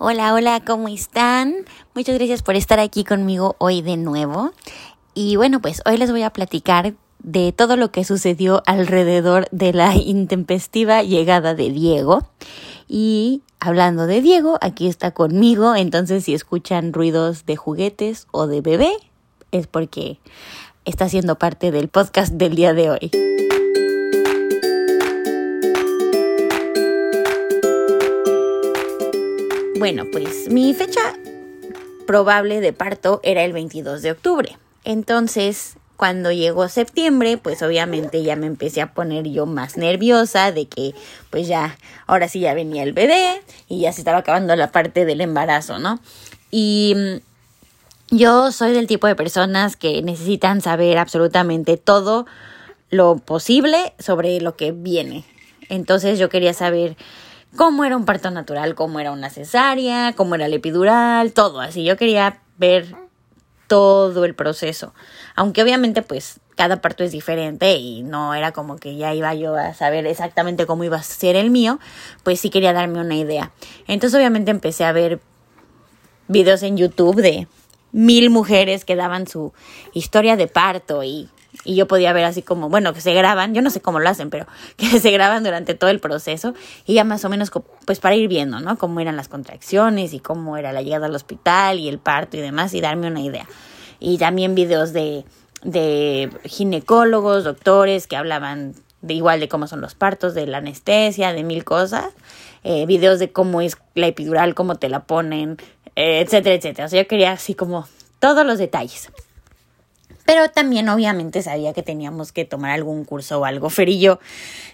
Hola, hola, ¿cómo están? Muchas gracias por estar aquí conmigo hoy de nuevo. Y bueno, pues hoy les voy a platicar de todo lo que sucedió alrededor de la intempestiva llegada de Diego. Y hablando de Diego, aquí está conmigo, entonces si escuchan ruidos de juguetes o de bebé, es porque está siendo parte del podcast del día de hoy. Bueno, pues mi fecha probable de parto era el 22 de octubre. Entonces, cuando llegó septiembre, pues obviamente ya me empecé a poner yo más nerviosa de que pues ya, ahora sí ya venía el bebé y ya se estaba acabando la parte del embarazo, ¿no? Y mm, yo soy del tipo de personas que necesitan saber absolutamente todo lo posible sobre lo que viene. Entonces yo quería saber cómo era un parto natural, cómo era una cesárea, cómo era el epidural, todo así. Yo quería ver todo el proceso. Aunque obviamente pues cada parto es diferente y no era como que ya iba yo a saber exactamente cómo iba a ser el mío, pues sí quería darme una idea. Entonces obviamente empecé a ver videos en YouTube de mil mujeres que daban su historia de parto y y yo podía ver así como, bueno, que se graban, yo no sé cómo lo hacen, pero que se graban durante todo el proceso y ya más o menos pues para ir viendo, ¿no? Cómo eran las contracciones y cómo era la llegada al hospital y el parto y demás y darme una idea. Y también videos de, de ginecólogos, doctores que hablaban de igual de cómo son los partos, de la anestesia, de mil cosas, eh, videos de cómo es la epidural, cómo te la ponen, eh, etcétera, etcétera. O sea, yo quería así como todos los detalles. Pero también obviamente sabía que teníamos que tomar algún curso o algo ferillo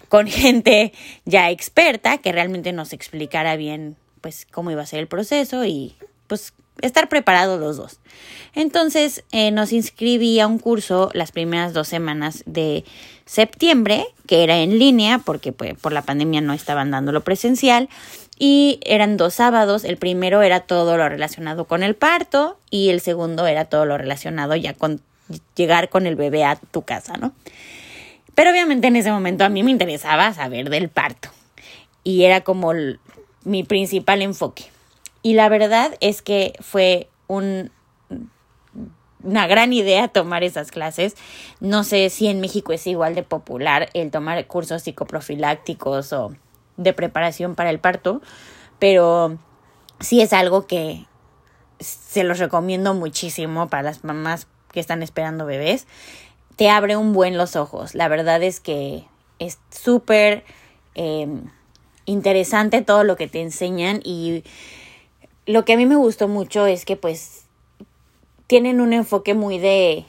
con gente ya experta que realmente nos explicara bien pues cómo iba a ser el proceso y pues estar preparados los dos. Entonces eh, nos inscribí a un curso las primeras dos semanas de septiembre, que era en línea, porque pues, por la pandemia no estaban dándolo presencial, y eran dos sábados. El primero era todo lo relacionado con el parto y el segundo era todo lo relacionado ya con llegar con el bebé a tu casa, ¿no? Pero obviamente en ese momento a mí me interesaba saber del parto y era como mi principal enfoque. Y la verdad es que fue un, una gran idea tomar esas clases. No sé si en México es igual de popular el tomar cursos psicoprofilácticos o de preparación para el parto, pero sí es algo que se los recomiendo muchísimo para las mamás que están esperando bebés, te abre un buen los ojos. La verdad es que es súper em, interesante todo lo que te enseñan y lo que a mí me gustó mucho es que pues tienen un enfoque muy de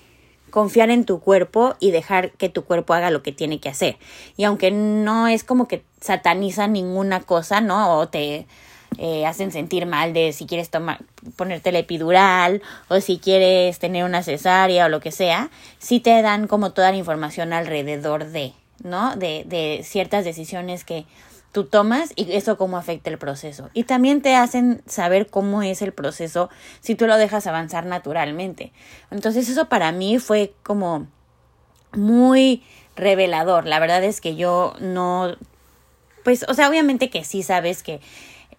confiar en tu cuerpo y dejar que tu cuerpo haga lo que tiene que hacer. Y aunque no es como que sataniza ninguna cosa, ¿no? O te eh, hacen sentir mal de si quieres tomar, ponerte la epidural o si quieres tener una cesárea o lo que sea, sí te dan como toda la información alrededor de, ¿no? De, de ciertas decisiones que tú tomas y eso cómo afecta el proceso. Y también te hacen saber cómo es el proceso si tú lo dejas avanzar naturalmente. Entonces eso para mí fue como muy revelador. La verdad es que yo no, pues, o sea, obviamente que sí sabes que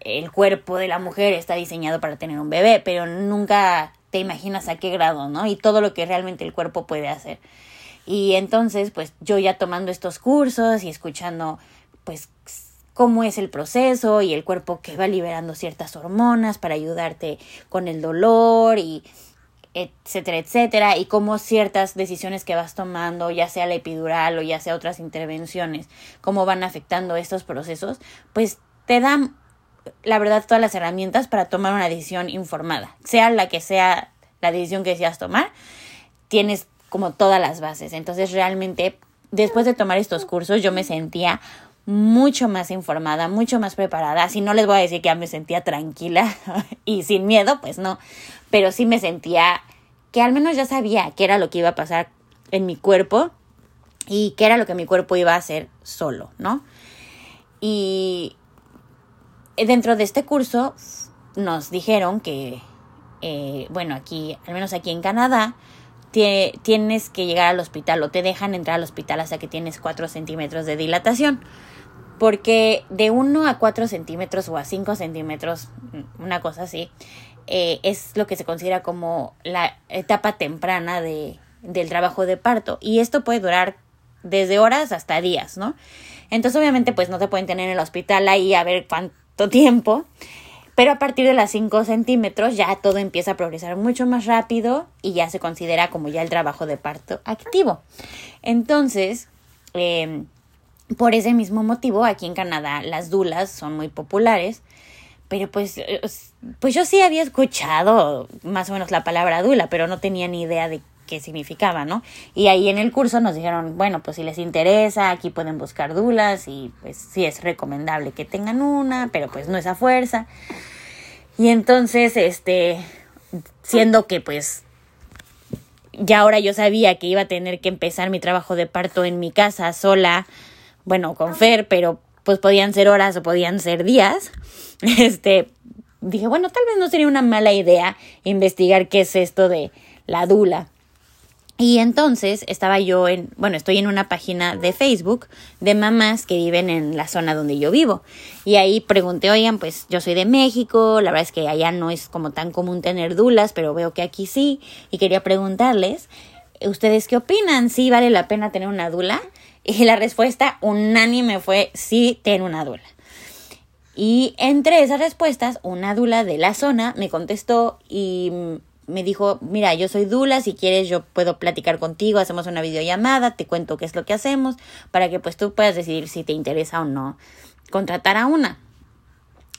el cuerpo de la mujer está diseñado para tener un bebé, pero nunca te imaginas a qué grado, ¿no? Y todo lo que realmente el cuerpo puede hacer. Y entonces, pues yo ya tomando estos cursos y escuchando, pues, cómo es el proceso y el cuerpo que va liberando ciertas hormonas para ayudarte con el dolor y etcétera, etcétera, y cómo ciertas decisiones que vas tomando, ya sea la epidural o ya sea otras intervenciones, cómo van afectando estos procesos, pues te dan la verdad, todas las herramientas para tomar una decisión informada. Sea la que sea la decisión que deseas tomar, tienes como todas las bases. Entonces, realmente, después de tomar estos cursos, yo me sentía mucho más informada, mucho más preparada. Si no les voy a decir que ya me sentía tranquila y sin miedo, pues no. Pero sí me sentía que al menos ya sabía qué era lo que iba a pasar en mi cuerpo y qué era lo que mi cuerpo iba a hacer solo, ¿no? Y dentro de este curso nos dijeron que, eh, bueno, aquí, al menos aquí en Canadá, tienes que llegar al hospital o te dejan entrar al hospital hasta que tienes 4 centímetros de dilatación. porque de 1 a 4 centímetros o a 5 centímetros, una cosa así, eh, es lo que se considera como la etapa temprana de, del trabajo de parto. Y esto puede durar desde horas hasta días, ¿no? Entonces obviamente pues no te pueden tener en el hospital ahí a ver cuánto tiempo. Pero a partir de las 5 centímetros ya todo empieza a progresar mucho más rápido y ya se considera como ya el trabajo de parto activo. Entonces, em, por ese mismo motivo, aquí en Canadá las dulas son muy populares. Pero pues, eh, pues yo sí había escuchado más o menos la palabra dula, pero no tenía ni idea de qué significaba, ¿no? Y ahí en el curso nos dijeron, bueno, pues si les interesa, aquí pueden buscar dulas y pues sí es recomendable que tengan una, pero pues no es a fuerza. Y entonces, este, siendo que pues ya ahora yo sabía que iba a tener que empezar mi trabajo de parto en mi casa sola, bueno, con Fer, pero pues podían ser horas o podían ser días. Este, dije, bueno, tal vez no sería una mala idea investigar qué es esto de la dula. Y entonces estaba yo en, bueno, estoy en una página de Facebook de mamás que viven en la zona donde yo vivo. Y ahí pregunté, oigan, pues yo soy de México, la verdad es que allá no es como tan común tener dulas, pero veo que aquí sí. Y quería preguntarles, ¿ustedes qué opinan? ¿Sí vale la pena tener una dula? Y la respuesta unánime fue, sí, ten una dula. Y entre esas respuestas, una dula de la zona me contestó y me dijo, mira, yo soy Dula, si quieres yo puedo platicar contigo, hacemos una videollamada, te cuento qué es lo que hacemos, para que pues tú puedas decidir si te interesa o no contratar a una.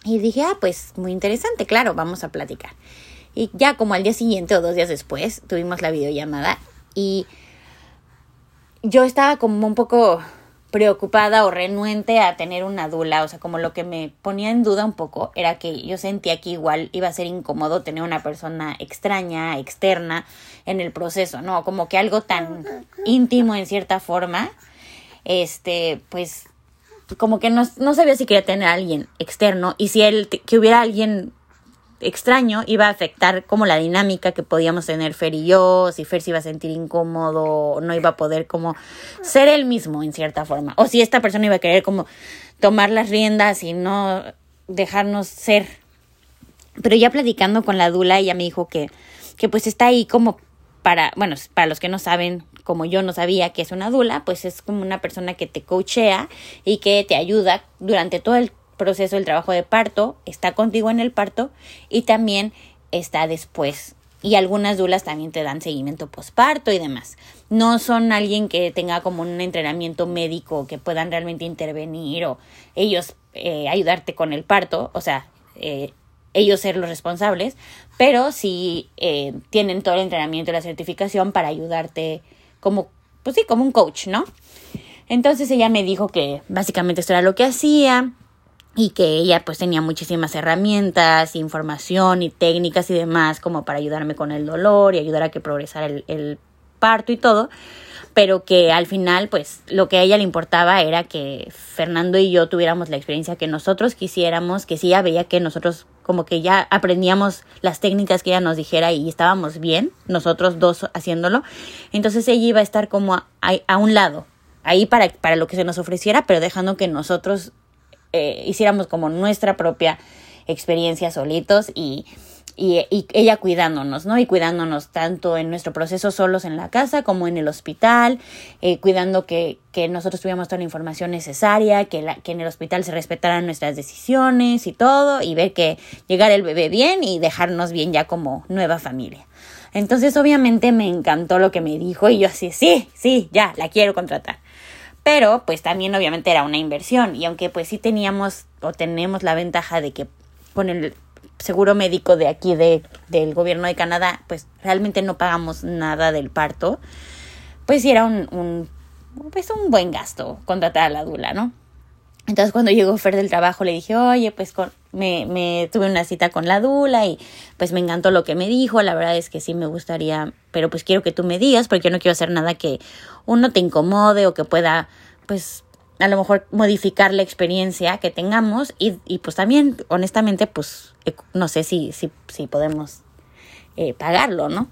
Y dije, ah, pues muy interesante, claro, vamos a platicar. Y ya como al día siguiente o dos días después tuvimos la videollamada y yo estaba como un poco preocupada o renuente a tener una dula, o sea, como lo que me ponía en duda un poco era que yo sentía que igual iba a ser incómodo tener una persona extraña, externa en el proceso, ¿no? Como que algo tan íntimo en cierta forma, este, pues como que no, no sabía si quería tener a alguien externo y si él, que hubiera alguien extraño iba a afectar como la dinámica que podíamos tener Fer y yo, si Fer se iba a sentir incómodo, no iba a poder como ser él mismo en cierta forma, o si esta persona iba a querer como tomar las riendas y no dejarnos ser. Pero ya platicando con la Dula, ella me dijo que, que pues está ahí como para, bueno, para los que no saben, como yo no sabía que es una Dula, pues es como una persona que te coachea y que te ayuda durante todo el proceso del trabajo de parto, está contigo en el parto y también está después. Y algunas dulas también te dan seguimiento posparto y demás. No son alguien que tenga como un entrenamiento médico que puedan realmente intervenir o ellos eh, ayudarte con el parto, o sea, eh, ellos ser los responsables, pero sí eh, tienen todo el entrenamiento y la certificación para ayudarte como, pues sí, como un coach, ¿no? Entonces ella me dijo que básicamente esto era lo que hacía, y que ella pues tenía muchísimas herramientas, información y técnicas y demás como para ayudarme con el dolor y ayudar a que progresara el, parto y todo, pero que al final pues lo que a ella le importaba era que Fernando y yo tuviéramos la experiencia que nosotros quisiéramos, que si ella veía que nosotros como que ya aprendíamos las técnicas que ella nos dijera y estábamos bien, nosotros dos haciéndolo, entonces ella iba a estar como a, a un lado, ahí para, para lo que se nos ofreciera, pero dejando que nosotros eh, hiciéramos como nuestra propia experiencia solitos y, y, ella cuidándonos, ¿no? Y cuidándonos tanto en nuestro proceso solos en la casa como en el hospital, eh, cuidando que, que, nosotros tuviéramos toda la información necesaria, que, que en el hospital se respetaran nuestras decisiones y todo, y ver que llegara el bebé bien y dejarnos bien ya como nueva familia. Entonces obviamente me encantó lo que me dijo y yo así, sí, sí, ya, la quiero contratar pero pues también obviamente era una inversión y aunque pues sí teníamos o tenemos la ventaja de que con el seguro médico de aquí de, del gobierno de Canadá pues realmente no pagamos nada del parto pues sí era un, pues un buen gasto contratar a la dula, ¿no? Entonces cuando llegó Fer del trabajo le dije, oye, pues me, me tuve una cita con la Dula y pues me encantó lo que me dijo, la verdad es que sí me gustaría, pero pues quiero que tú me digas porque yo no quiero hacer nada que uno te incomode o que pueda pues a lo mejor modificar la experiencia que tengamos. Y, y pues también honestamente pues no sé si, si, si podemos eh, pagarlo, ¿no?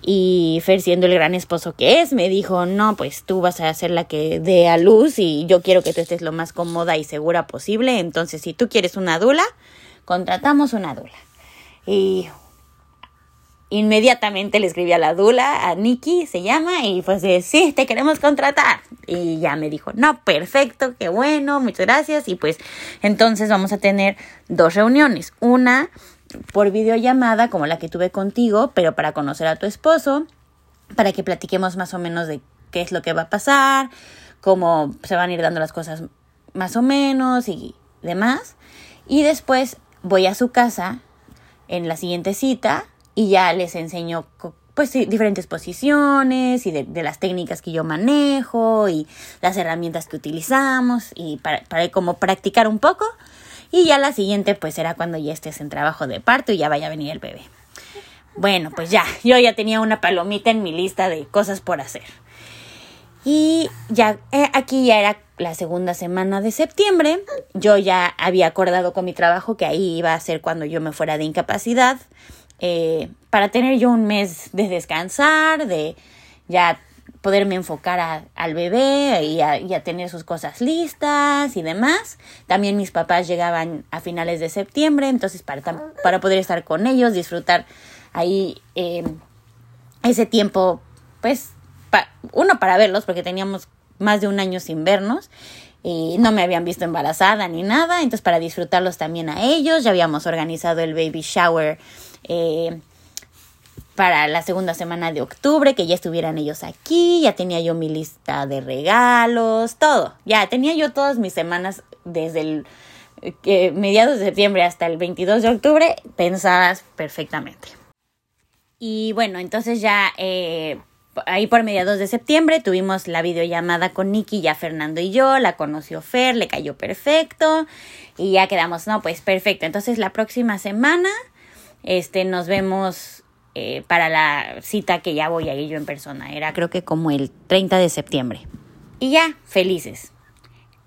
Y Fer, siendo el gran esposo que es, me dijo, no, pues tú vas a ser la que dé a luz y yo quiero que tú estés lo más cómoda y segura posible. Entonces, si tú quieres una dula, contratamos una dula. Y inmediatamente le escribí a la Dula, a Nikki se llama, y pues sí, te queremos contratar. Y ya me dijo, no, perfecto, qué bueno, muchas gracias. Y pues entonces vamos a tener dos reuniones. Una por videollamada, como la que tuve contigo, pero para conocer a tu esposo, para que platiquemos más o menos de qué es lo que va a pasar, cómo se van a ir dando las cosas más o menos y demás. Y después voy a su casa en la siguiente cita y ya les enseño pues diferentes posiciones y de, las técnicas que yo manejo y las herramientas que utilizamos y para, para como practicar un poco y ya la siguiente pues será cuando ya estés en trabajo de parto y ya vaya a venir el bebé. Bueno, pues ya, yo ya tenía una palomita en mi lista de cosas por hacer. Y ya eh, aquí ya era la segunda semana de septiembre. Yo ya había acordado con mi trabajo que ahí iba a ser cuando yo me fuera de incapacidad. Eh, para tener yo un mes de descansar, de ya poderme enfocar al bebé y a, tener sus cosas listas y demás. También mis papás llegaban a finales de septiembre, entonces para, para poder estar con ellos, disfrutar ahí eh, ese tiempo, pues uno para verlos, porque teníamos más de un año sin vernos y no me habían visto embarazada ni nada, entonces para disfrutarlos también a ellos, ya habíamos organizado el baby shower eh, para la segunda semana de octubre, que ya estuvieran ellos aquí, ya tenía yo mi lista de regalos, todo, ya tenía yo todas mis semanas desde el eh, mediados de septiembre hasta el 22 de octubre pensadas perfectamente. Y bueno, entonces ya eh, ahí por mediados de septiembre tuvimos la videollamada con Nicky, ya Fernando y yo, la conoció Fer, le cayó perfecto y ya quedamos, no, pues perfecto. Entonces la próxima semana este, nos vemos eh, para la cita que ya voy a ir yo en persona. Era creo que como el 30 de septiembre. Y ya, felices.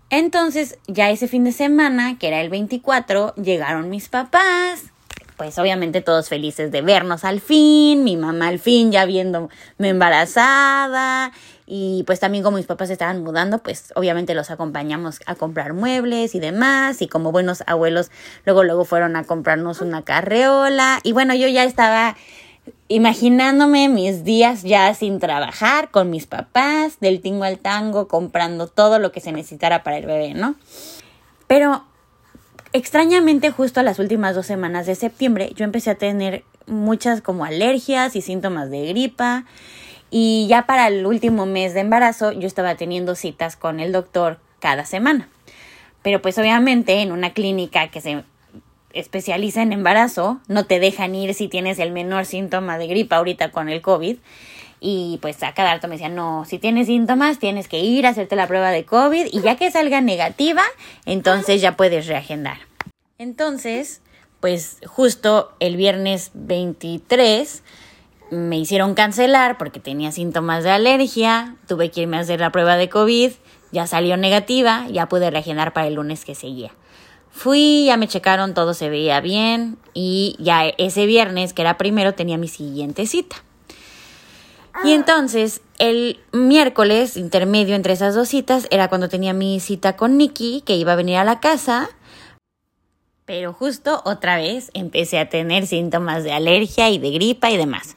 Entonces, ya ese fin de semana, que era el 24, llegaron mis papás. Pues obviamente todos felices de vernos al fin, mi mamá al fin ya viéndome embarazada y pues también como mis papás estaban mudando, pues obviamente los acompañamos a comprar muebles y demás. Y como buenos abuelos, luego, luego fueron a comprarnos una carreola. Y bueno, yo ya estaba imaginándome mis días ya sin trabajar con mis papás, del tingo al tango, comprando todo lo que se necesitara para el bebé, ¿no? Pero extrañamente justo las últimas dos semanas de septiembre yo empecé a tener muchas como alergias y síntomas de gripa y ya para el último mes de embarazo yo estaba teniendo citas con el doctor cada semana. Pero pues obviamente en una clínica que se especializa en embarazo, no te dejan ir si tienes el menor síntoma de gripa ahorita con el COVID. Y pues a cada rato me decían, no, si tienes síntomas tienes que ir a hacerte la prueba de COVID y ya que salga negativa, entonces ya puedes reagendar. Entonces, pues justo el viernes 23 me hicieron cancelar porque tenía síntomas de alergia, tuve que irme a hacer la prueba de COVID, ya salió negativa, ya pude reagendar para el lunes que seguía. Fui, ya me checaron, todo se veía bien y ya ese viernes, que era primero, tenía mi siguiente cita. Y entonces el miércoles intermedio entre esas dos citas era cuando tenía mi cita con Nikki, que iba a venir a la casa. Pero justo otra vez empecé a tener síntomas de alergia y de gripa y demás.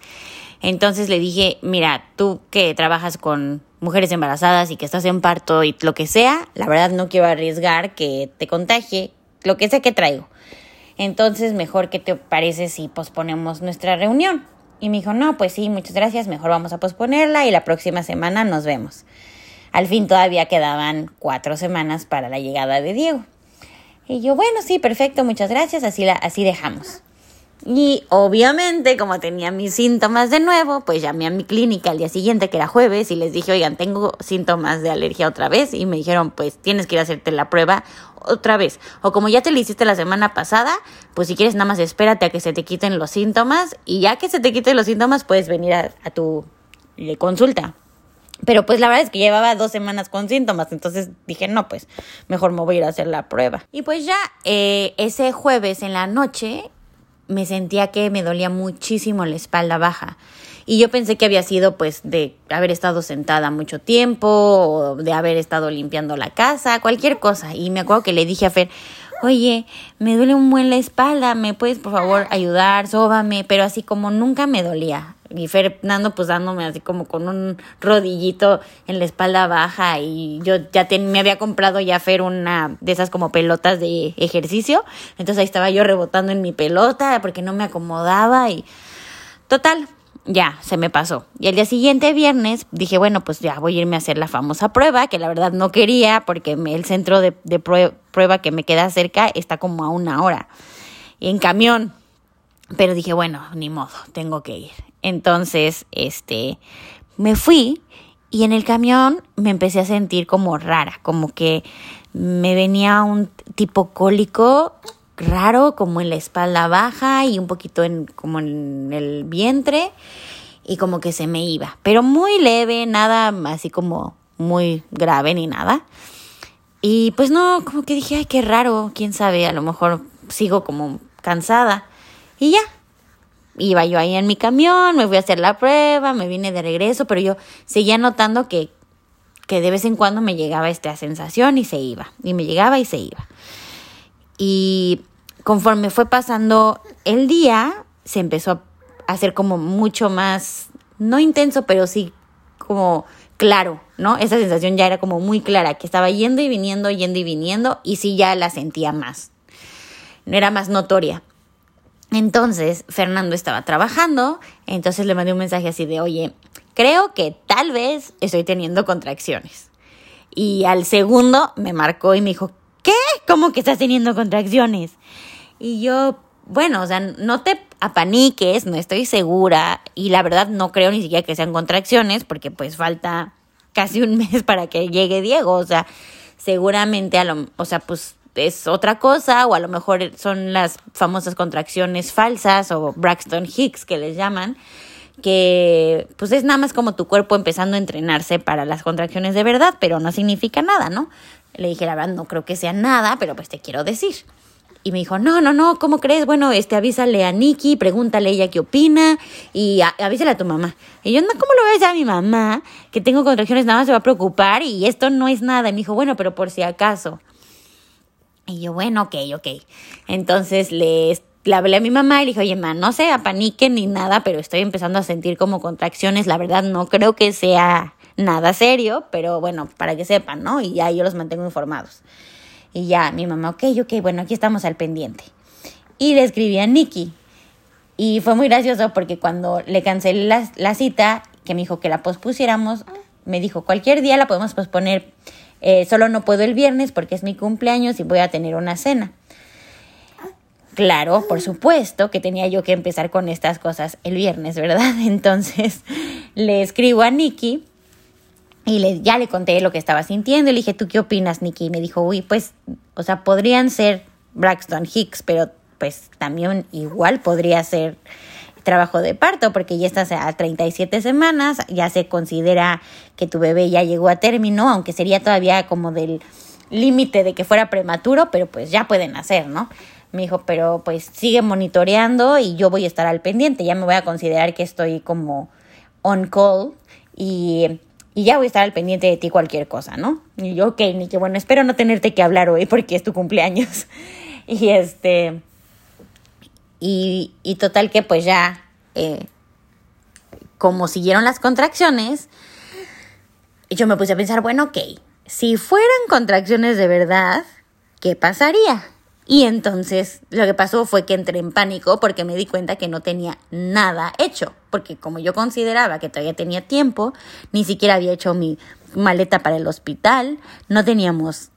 Entonces le dije, mira, tú que trabajas con mujeres embarazadas y que estás en parto y lo que sea, la verdad no quiero arriesgar que te contagie lo que sé que traigo. Entonces, mejor que te parece si posponemos nuestra reunión. Y me dijo, no, pues sí, muchas gracias, mejor vamos a posponerla y la próxima semana nos vemos. Al fin todavía quedaban cuatro semanas para la llegada de Diego. Y yo, bueno, sí, perfecto, muchas gracias, así, la, así dejamos. Y obviamente, como tenía mis síntomas de nuevo, pues llamé a mi clínica al día siguiente, que era jueves, y les dije, oigan, tengo síntomas de alergia otra vez. Y me dijeron, pues tienes que ir a hacerte la prueba otra vez. O como ya te la hiciste la semana pasada, pues si quieres nada más espérate a que se te quiten los síntomas. Y ya que se te quiten los síntomas, puedes venir a, tu eh, consulta. Pero pues la verdad es que llevaba dos semanas con síntomas, entonces dije, no, pues mejor me voy a ir a hacer la prueba. Y pues ya eh, ese jueves en la noche me sentía que me dolía muchísimo la espalda baja. Y yo pensé que había sido pues de haber estado sentada mucho tiempo o de haber estado limpiando la casa, cualquier cosa. Y me acuerdo que le dije a Fer, oye, me duele un buen la espalda, ¿me puedes por favor ayudar? Sóbame, pero así como nunca me dolía. Y Fernando pues dándome así como con un rodillito en la espalda baja y yo ya me había comprado ya Fer una de esas como pelotas de ejercicio. Entonces ahí estaba yo rebotando en mi pelota porque no me acomodaba y total, ya, se me pasó. Y el día siguiente, viernes, dije, bueno, pues ya voy a irme a hacer la famosa prueba, que la verdad no quería porque el centro de, prueba que me queda cerca está como a una hora en camión. Pero dije, bueno, ni modo, tengo que ir. Entonces, este, me fui y en el camión me empecé a sentir como rara, como que me venía un tipo cólico raro, como en la espalda baja y un poquito en, como en el vientre y como que se me iba, pero muy leve, nada así como muy grave ni nada. Y pues no, como que dije, ay, qué raro, quién sabe, a lo mejor sigo como cansada. Y ya, iba yo ahí en mi camión, me fui a hacer la prueba, me vine de regreso, pero yo seguía notando que, que de vez en cuando me llegaba esta sensación y se iba, y me llegaba y se iba. Y conforme fue pasando el día, se empezó a hacer como mucho más, no intenso, pero sí como claro, ¿no? Esa sensación ya era como muy clara, que estaba yendo y viniendo, yendo y viniendo, y sí ya la sentía más. Era más notoria. Entonces, Fernando estaba trabajando, entonces le mandé un mensaje así de, oye, creo que tal vez estoy teniendo contracciones. Y al segundo me marcó y me dijo, ¿qué? ¿Cómo que estás teniendo contracciones? Y yo, bueno, o sea, no te apaniques, no estoy segura y la verdad no creo ni siquiera que sean contracciones porque pues falta casi un mes para que llegue Diego, o sea, seguramente a lo, o sea, pues es otra cosa o a lo mejor son las famosas contracciones falsas o Braxton Hicks que les llaman que pues es nada más como tu cuerpo empezando a entrenarse para las contracciones de verdad, pero no significa nada, ¿no? Le dije, la verdad, no creo que sea nada, pero pues te quiero decir. Y me dijo, no, no, no, ¿cómo crees? Bueno, este, avísale a Nikki, pregúntale ella qué opina y avísale a tu mamá. Y yo, no, ¿cómo lo voy a decir a mi mamá? Que tengo contracciones, nada más se va a preocupar y esto no es nada. Y me dijo, bueno, pero por si acaso. Y yo, bueno, ok, ok. Entonces le, le hablé a mi mamá y le dije, oye, mamá, no se apaniquen ni nada, pero estoy empezando a sentir como contracciones. La verdad, no creo que sea nada serio, pero bueno, para que sepan, ¿no? Y ya yo los mantengo informados. Y ya mi mamá, ok, ok, bueno, aquí estamos al pendiente. Y le escribí a Nikki. Y fue muy gracioso porque cuando le cancelé la, la cita, que me dijo que la pospusiéramos, me dijo, cualquier día la podemos posponer. Eh, solo no puedo el viernes porque es mi cumpleaños y voy a tener una cena. Claro, por supuesto que tenía yo que empezar con estas cosas el viernes, ¿verdad? Entonces le escribo a Nikki y le, ya le conté lo que estaba sintiendo. Y le dije, ¿tú qué opinas, Nikki? Y me dijo, uy, pues, o sea, podrían ser Braxton Hicks, pero pues también igual podría ser trabajo de parto, porque ya estás a 37 semanas, ya se considera que tu bebé ya llegó a término, aunque sería todavía como del límite de que fuera prematuro, pero pues ya pueden nacer, ¿no? Me dijo, pero pues sigue monitoreando y yo voy a estar al pendiente, ya me voy a considerar que estoy como on call y y ya voy a estar al pendiente de ti cualquier cosa, ¿no? Y yo, ok, Nicky, bueno, espero no tenerte que hablar hoy porque es tu cumpleaños. y este, y, y total que pues ya, eh, como siguieron las contracciones, yo me puse a pensar, bueno, ok, si fueran contracciones de verdad, ¿qué pasaría? Y entonces lo que pasó fue que entré en pánico porque me di cuenta que no tenía nada hecho, porque como yo consideraba que todavía tenía tiempo, ni siquiera había hecho mi maleta para el hospital, no teníamos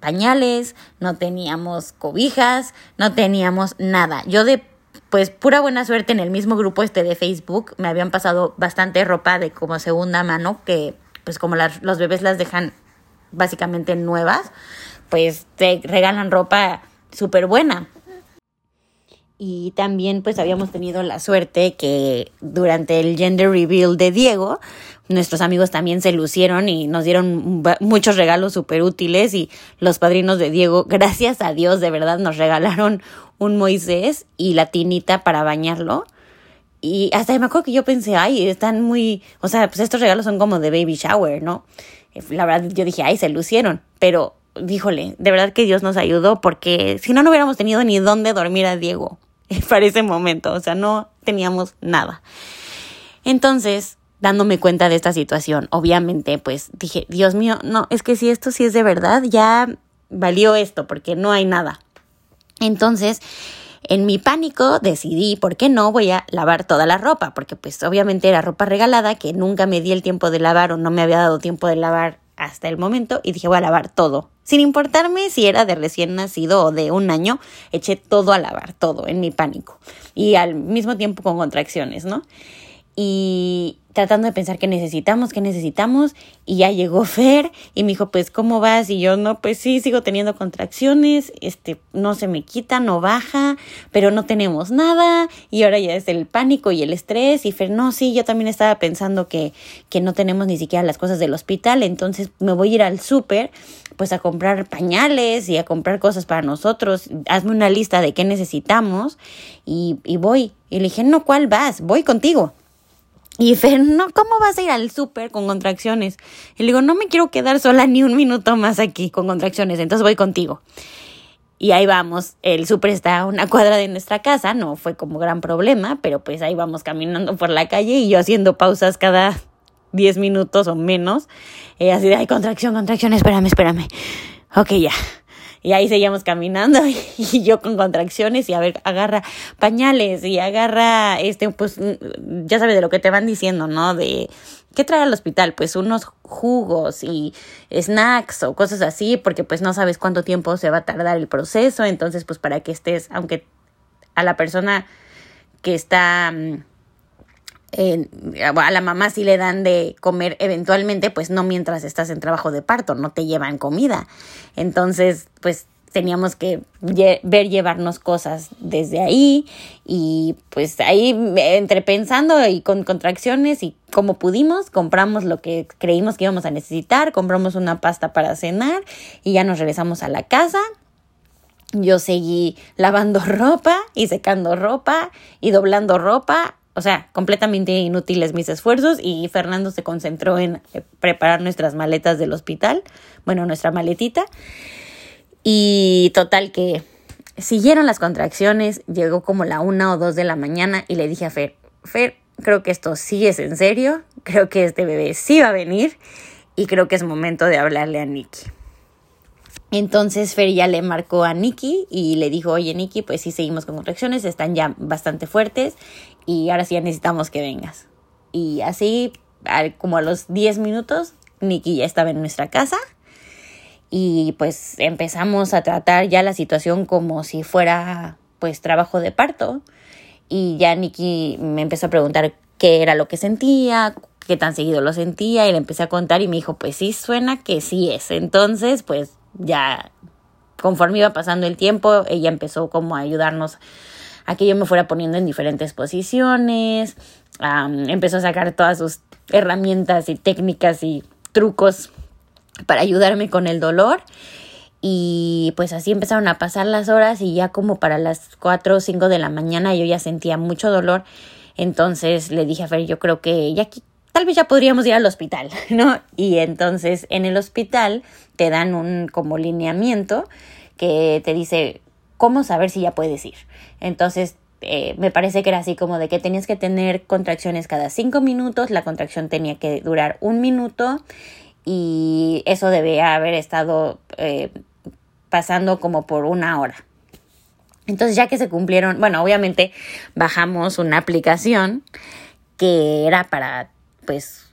pañales, no teníamos cobijas, no teníamos nada. Yo de pues pura buena suerte en el mismo grupo este de Facebook me habían pasado bastante ropa de como segunda mano que pues como los bebés las dejan básicamente nuevas, pues te regalan ropa súper buena. y también pues habíamos tenido la suerte que durante el gender reveal de Diego, nuestros amigos también se lucieron y nos dieron muchos regalos súper útiles y los padrinos de Diego, gracias a Dios, de verdad nos regalaron un Moisés y la tinita para bañarlo. Y hasta me acuerdo que yo pensé, ay, están muy, o sea, pues estos regalos son como de baby shower, ¿no? La verdad yo dije, ay, se lucieron, pero díjole, de verdad que Dios nos ayudó porque si no, no hubiéramos tenido ni dónde dormir a Diego. para ese momento, o sea, no teníamos nada. Entonces, dándome cuenta de esta situación, obviamente, pues dije, Dios mío, no, es que si esto sí es de verdad, ya valió esto, porque no hay nada. Entonces, en mi pánico decidí, ¿por qué no voy a lavar toda la ropa? Porque pues obviamente era ropa regalada que nunca me di el tiempo de lavar o no me había dado tiempo de lavar hasta el momento y dije voy a lavar todo. Sin importarme si era de recién nacido o de un año, eché todo a lavar, todo en mi pánico. Y al mismo tiempo con contracciones, ¿no? Y tratando de pensar qué necesitamos, qué necesitamos, y ya llegó Fer y me dijo, pues, ¿cómo vas? Y yo, no, pues sí, sigo teniendo contracciones, este, no se me quita, no baja, pero no tenemos nada, y ahora ya es el pánico y el estrés, y Fer, no, sí, yo también estaba pensando que, que no tenemos ni siquiera las cosas del hospital, entonces me voy a ir al súper, pues a comprar pañales y a comprar cosas para nosotros, hazme una lista de qué necesitamos, y, y voy. Y le dije, no, ¿cuál vas? Voy contigo. Y Fer, no, ¿cómo vas a ir al súper con contracciones? Y le digo, no me quiero quedar sola ni un minuto más aquí con contracciones, entonces voy contigo. Y ahí vamos, el súper está a una cuadra de nuestra casa, no fue como gran problema, pero pues ahí vamos caminando por la calle y yo haciendo pausas cada 10 minutos o menos, eh, así de, ay, contracción, contracción, espérame, espérame. Ok, ya. Y ahí seguíamos caminando y, yo con contracciones y a ver, agarra pañales y agarra, este, pues, mm, ya sabes de lo que te van diciendo, ¿no? De, ¿qué trae al hospital? Pues unos jugos y snacks o cosas así, porque pues no sabes cuánto tiempo se va a tardar el proceso, entonces pues para que estés, aunque a la persona que está a la mamá sí le dan de comer eventualmente, pues no mientras estás en trabajo de parto, no te llevan comida. Entonces, pues teníamos que ver llevarnos cosas desde ahí y pues ahí entre pensando y con contracciones y como pudimos compramos lo que creímos que íbamos a necesitar, compramos una pasta para cenar y ya nos regresamos a la casa. Yo seguí lavando ropa y secando ropa y doblando ropa o sea, completamente inútiles mis esfuerzos y Fernando se concentró en eh, preparar nuestras maletas del hospital, bueno, nuestra maletita. Y total que siguieron las contracciones, llegó como la una o dos de la mañana y le dije a Fer, Fer, creo que esto sí es en serio, creo que este bebé sí va a venir y creo que es momento de hablarle a Nicky. Entonces Fer ya le marcó a Nikki y le dijo, oye Nikki, pues sí seguimos con contracciones, están ya bastante fuertes y ahora sí necesitamos que vengas. Y así, como a los 10 minutos, Nikki ya estaba en nuestra casa y pues empezamos a tratar ya la situación como si fuera pues trabajo de parto y ya Nikki me empezó a preguntar qué era lo que sentía, qué tan seguido lo sentía y le empecé a contar y me dijo, pues sí, suena que sí es. Entonces, pues ya conforme iba pasando el tiempo, ella empezó como a ayudarnos a que yo me fuera poniendo en diferentes posiciones, empezó a sacar todas sus herramientas y técnicas y trucos para ayudarme con el dolor. Y pues así empezaron a pasar las horas y ya como para las 4 o 5 de la mañana yo ya sentía mucho dolor. Entonces le dije a Fer, yo creo que ya tal vez ya podríamos ir al hospital, ¿no? Y entonces en el hospital te dan un como lineamiento que te dice cómo saber si ya puedes ir. Entonces eh, me parece que era así como de que tenías que tener contracciones cada cinco minutos, la contracción tenía que durar un minuto y eso debía haber estado eh, pasando como por una hora. Entonces ya que se cumplieron, bueno, obviamente bajamos una aplicación que era para pues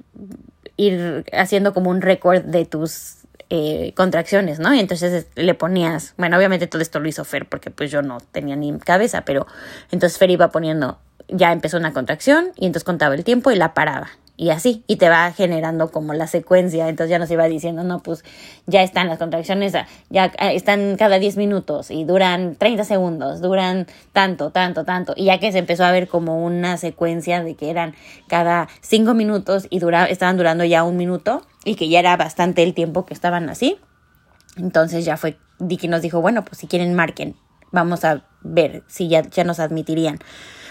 ir haciendo como un récord de tus eh, contracciones, ¿no? Y entonces le ponías, bueno, obviamente todo esto lo hizo Fer porque pues yo no tenía ni cabeza, pero entonces Fer iba poniendo, ya empezó una contracción y entonces contaba el tiempo y la paraba. Y así, y te va generando como la secuencia, entonces ya nos iba diciendo, no, pues ya están las contracciones, ya están cada 10 minutos y duran 30 segundos, duran tanto, tanto, tanto, y ya que se empezó a ver como una secuencia de que eran cada 5 minutos y dura, estaban durando ya un minuto y que ya era bastante el tiempo que estaban así, entonces ya fue, Dicky nos dijo, bueno, pues si quieren marquen, vamos a ver si ya, ya nos admitirían,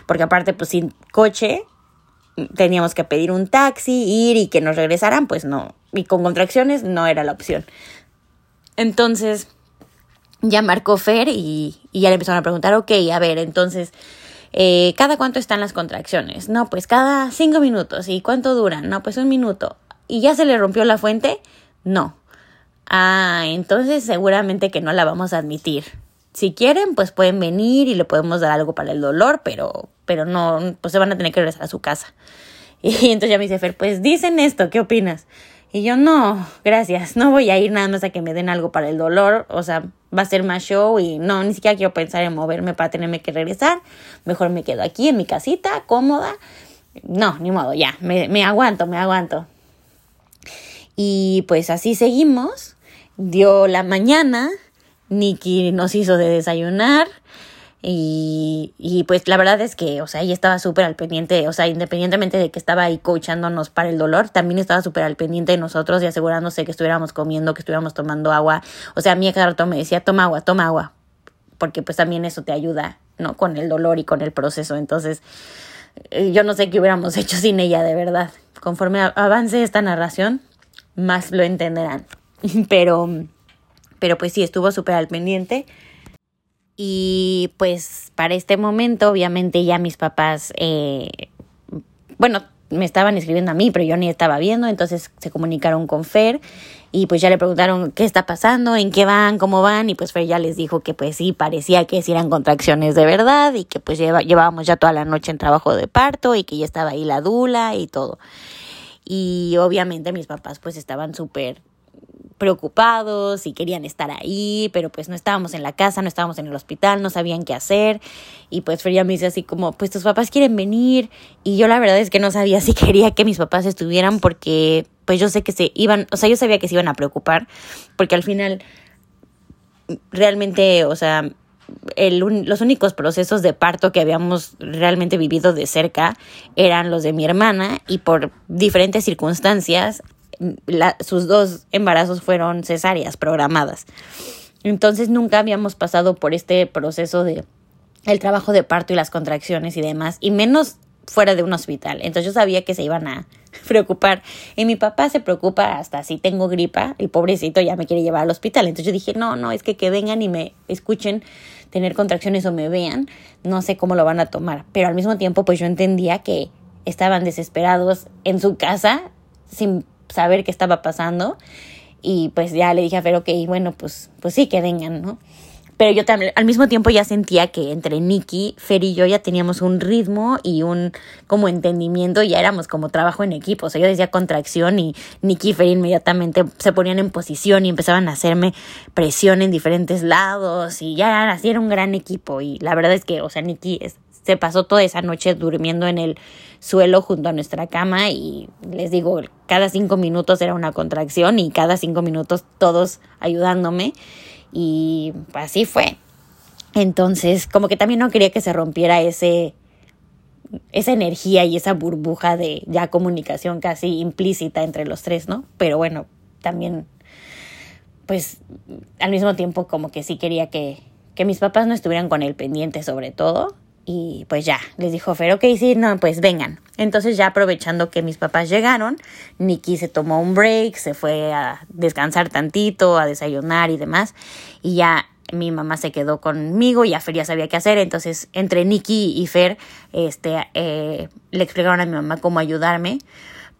porque aparte pues sin coche, teníamos que pedir un taxi, ir y que nos regresaran, pues no. Y con contracciones no era la opción. Entonces, ya marcó Fer y, ya le empezaron a preguntar, ok, a ver, entonces, eh, ¿cada cuánto están las contracciones? No, pues cada cinco minutos. ¿Y cuánto duran? No, pues un minuto. ¿Y ya se le rompió la fuente? No. Ah, entonces seguramente que no la vamos a admitir. Si quieren, pues pueden venir y le podemos dar algo para el dolor, pero, pero no, pues se van a tener que regresar a su casa. Y entonces ya me dice Fer, pues dicen esto, ¿qué opinas? Y yo, no, gracias, no voy a ir nada más a que me den algo para el dolor, o sea, va a ser más show y no, ni siquiera quiero pensar en moverme para tenerme que regresar, mejor me quedo aquí en mi casita, cómoda. No, ni modo, ya, me, me aguanto, me aguanto. Y pues así seguimos, dio la mañana, Nikki nos hizo de desayunar y, y pues la verdad es que, o sea, ella estaba súper al pendiente, o sea, independientemente de que estaba ahí coachándonos para el dolor, también estaba súper al pendiente de nosotros y asegurándose que estuviéramos comiendo, que estuviéramos tomando agua. O sea, a mí rato me decía, toma agua, toma agua, porque pues también eso te ayuda, ¿no? Con el dolor y con el proceso. Entonces, eh, yo no sé qué hubiéramos hecho sin ella, de verdad. Conforme avance esta narración, más lo entenderán. Pero pero pues sí, estuvo súper al pendiente. Y pues para este momento, obviamente ya mis papás, eh, bueno, me estaban escribiendo a mí, pero yo ni estaba viendo, entonces se comunicaron con Fer y pues ya le preguntaron qué está pasando, en qué van, cómo van y pues Fer ya les dijo que pues sí, parecía que sí eran contracciones de verdad y que pues llevábamos ya toda la noche en trabajo de parto y que ya estaba ahí la dula y todo. Y obviamente mis papás pues estaban súper preocupados y querían estar ahí, pero pues no estábamos en la casa, no estábamos en el hospital, no sabían qué hacer. Y pues Freya me dice así como, pues tus papás quieren venir. Y yo la verdad es que no sabía si quería que mis papás estuvieran porque pues yo sé que se iban, o sea, yo sabía que se iban a preocupar, porque al final realmente, o sea, el, los únicos procesos de parto que habíamos realmente vivido de cerca eran los de mi hermana y por diferentes circunstancias sus dos embarazos fueron cesáreas programadas. Entonces nunca habíamos pasado por este proceso de el trabajo de parto y las contracciones y demás, y menos fuera de un hospital. Entonces yo sabía que se iban a preocupar. Y mi papá se preocupa hasta si tengo gripa, el pobrecito ya me quiere llevar al hospital. Entonces yo dije, no, no, es que que vengan y me escuchen tener contracciones o me vean, no sé cómo lo van a tomar. Pero al mismo tiempo, pues yo entendía que estaban desesperados en su casa sin saber qué estaba pasando. Y pues ya le dije a Fer, ok, bueno, pues, pues sí, que vengan, ¿no? Pero yo también, al mismo tiempo ya sentía que entre Nikki, Fer y yo ya teníamos un ritmo y un como entendimiento, ya éramos como trabajo en equipo. O sea, yo decía contracción y Nikki y Fer inmediatamente se ponían en posición y empezaban a hacerme presión en diferentes lados y ya así era un gran equipo. Y la verdad es que, o sea, Nikki es, se pasó toda esa noche durmiendo en el suelo junto a nuestra cama y les digo, cada cinco minutos era una contracción y cada cinco minutos todos ayudándome y así fue. Entonces, como que también no quería que se rompiera ese esa energía y esa burbuja de ya comunicación casi implícita entre los tres, ¿no? Pero bueno, también pues al mismo tiempo como que sí quería que, que mis papás no estuvieran con el pendiente sobre todo y pues ya, les dijo Fer, ok, sí, no, pues vengan. Entonces ya aprovechando que mis papás llegaron, Nikki se tomó un break, se fue a descansar tantito, a desayunar y demás. Y ya mi mamá se quedó conmigo, ya Fer ya sabía qué hacer. Entonces entre Nikki y Fer este, eh, le explicaron a mi mamá cómo ayudarme.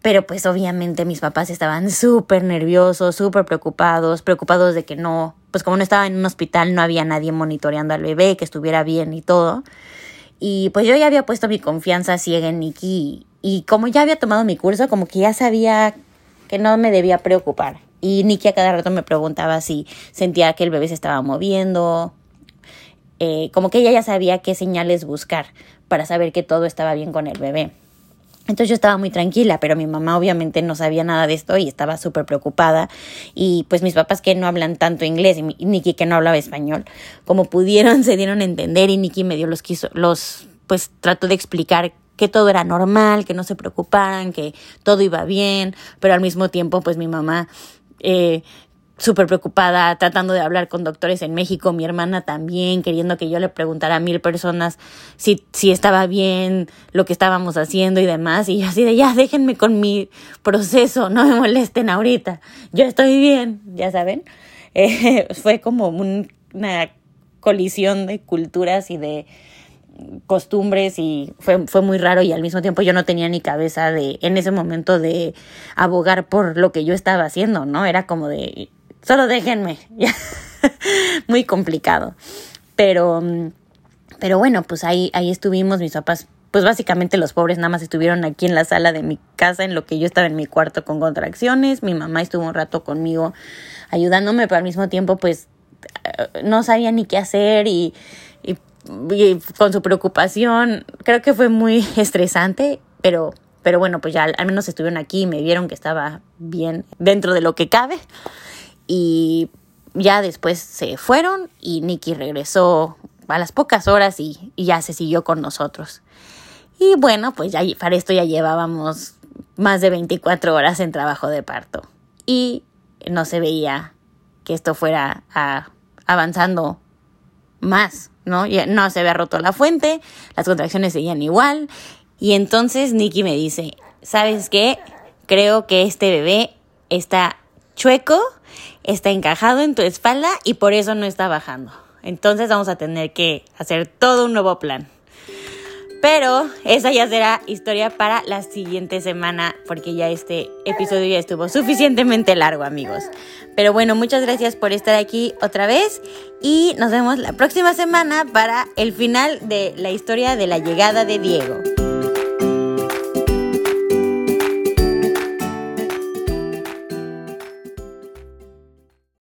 Pero pues obviamente mis papás estaban súper nerviosos, súper preocupados, preocupados de que no, pues como no estaba en un hospital, no había nadie monitoreando al bebé, que estuviera bien y todo. Y pues yo ya había puesto mi confianza ciega en Nikki y como ya había tomado mi curso, como que ya sabía que no me debía preocupar. Y Nikki a cada rato me preguntaba si sentía que el bebé se estaba moviendo. Eh, como que ella ya sabía qué señales buscar para saber que todo estaba bien con el bebé. Entonces yo estaba muy tranquila, pero mi mamá obviamente no sabía nada de esto y estaba súper preocupada. Y pues mis papás que no hablan tanto inglés y Nikki que no hablaba español, como pudieron se dieron a entender y Nikki me dio los quiso, los, pues trató de explicar que todo era normal, que no se preocuparan, que todo iba bien, pero al mismo tiempo pues mi mamá eh, súper preocupada, tratando de hablar con doctores en México, mi hermana también, queriendo que yo le preguntara a mil personas si, si estaba bien lo que estábamos haciendo y demás, y así de ya, déjenme con mi proceso, no me molesten ahorita, yo estoy bien, ya saben, eh, fue como una colisión de culturas y de costumbres y fue, fue muy raro y al mismo tiempo yo no tenía ni cabeza de en ese momento de abogar por lo que yo estaba haciendo, ¿no? Era como de solo déjenme. Muy complicado. Pero, pero bueno, pues ahí, ahí estuvimos, mis papás, pues básicamente los pobres nada más estuvieron aquí en la sala de mi casa, en lo que yo estaba en mi cuarto con contracciones. Mi mamá estuvo un rato conmigo ayudándome, pero al mismo tiempo, pues no sabía ni qué hacer y, y, con su preocupación, creo que fue muy estresante, pero, pero bueno, pues ya al menos estuvieron aquí y me vieron que estaba bien dentro de lo que cabe y ya después se fueron y Nicky regresó a las pocas horas y, ya se siguió con nosotros. Y bueno, pues ya para esto ya llevábamos más de 24 horas en trabajo de parto y no se veía que esto fuera avanzando más, ¿no? Ya no se había roto la fuente, las contracciones seguían igual y entonces Nicky me dice, ¿sabes qué? Creo que este bebé está chueco está encajado en tu espalda y por eso no está bajando. Entonces vamos a tener que hacer todo un nuevo plan. Pero esa ya será historia para la siguiente semana porque ya este episodio ya estuvo suficientemente largo amigos. Pero bueno, muchas gracias por estar aquí otra vez y nos vemos la próxima semana para el final de la historia de la llegada de Diego.